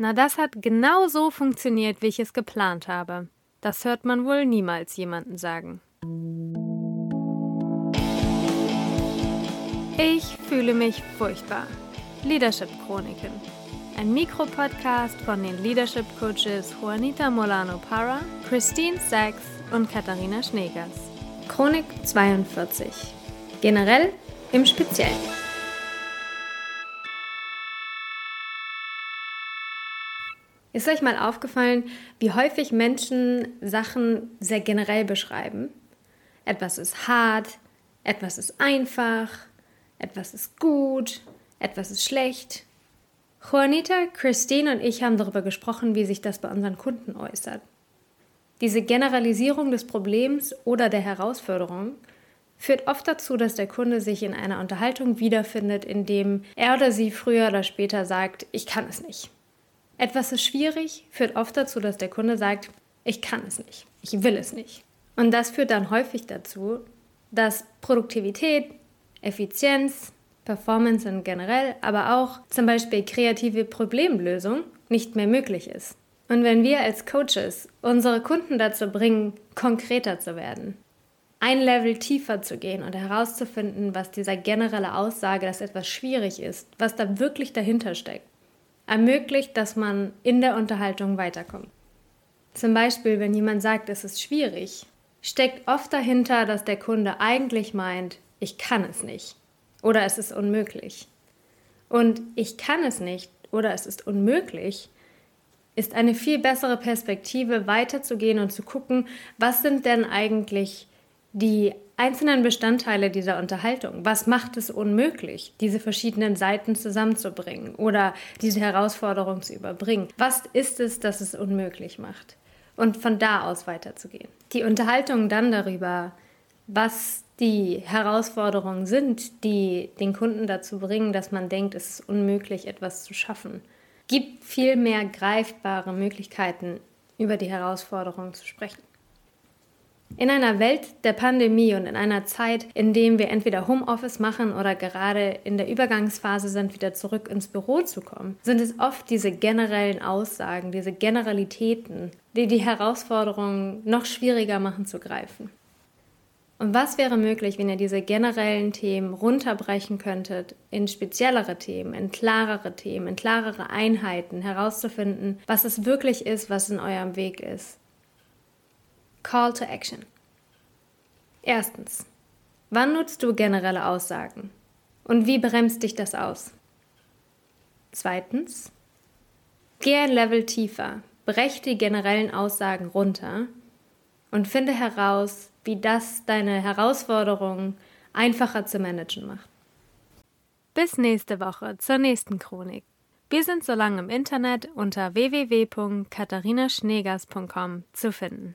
Na, das hat genau so funktioniert, wie ich es geplant habe. Das hört man wohl niemals jemanden sagen. Ich fühle mich furchtbar. Leadership Chroniken. Ein Mikropodcast von den Leadership Coaches Juanita Molano Para, Christine Sachs und Katharina Schneegers. Chronik 42. Generell im Speziellen. Ist euch mal aufgefallen, wie häufig Menschen Sachen sehr generell beschreiben? Etwas ist hart, etwas ist einfach, etwas ist gut, etwas ist schlecht. Juanita, Christine und ich haben darüber gesprochen, wie sich das bei unseren Kunden äußert. Diese Generalisierung des Problems oder der Herausforderung führt oft dazu, dass der Kunde sich in einer Unterhaltung wiederfindet, in dem er oder sie früher oder später sagt, ich kann es nicht. Etwas ist schwierig, führt oft dazu, dass der Kunde sagt, ich kann es nicht, ich will es nicht. Und das führt dann häufig dazu, dass Produktivität, Effizienz, Performance in generell, aber auch zum Beispiel kreative Problemlösung nicht mehr möglich ist. Und wenn wir als Coaches unsere Kunden dazu bringen, konkreter zu werden, ein Level tiefer zu gehen und herauszufinden, was dieser generelle Aussage, dass etwas schwierig ist, was da wirklich dahinter steckt, ermöglicht, dass man in der Unterhaltung weiterkommt. Zum Beispiel, wenn jemand sagt, es ist schwierig, steckt oft dahinter, dass der Kunde eigentlich meint, ich kann es nicht oder es ist unmöglich. Und ich kann es nicht oder es ist unmöglich ist eine viel bessere Perspektive, weiterzugehen und zu gucken, was sind denn eigentlich die einzelnen Bestandteile dieser Unterhaltung. Was macht es unmöglich, diese verschiedenen Seiten zusammenzubringen oder diese Herausforderung zu überbringen? Was ist es, das es unmöglich macht? Und von da aus weiterzugehen. Die Unterhaltung dann darüber, was die Herausforderungen sind, die den Kunden dazu bringen, dass man denkt, es ist unmöglich, etwas zu schaffen, gibt viel mehr greifbare Möglichkeiten, über die Herausforderungen zu sprechen. In einer Welt der Pandemie und in einer Zeit, in dem wir entweder Homeoffice machen oder gerade in der Übergangsphase sind, wieder zurück ins Büro zu kommen, sind es oft diese generellen Aussagen, diese Generalitäten, die die Herausforderungen noch schwieriger machen zu greifen. Und was wäre möglich, wenn ihr diese generellen Themen runterbrechen könntet in speziellere Themen, in klarere Themen, in klarere Einheiten, herauszufinden, was es wirklich ist, was in eurem Weg ist Call to Action. Erstens. Wann nutzt du generelle Aussagen? Und wie bremst dich das aus? Zweitens. Geh ein Level tiefer, brech die generellen Aussagen runter und finde heraus, wie das deine Herausforderungen einfacher zu managen macht. Bis nächste Woche zur nächsten Chronik. Wir sind so lange im Internet unter www.katharinaschneegers.com zu finden.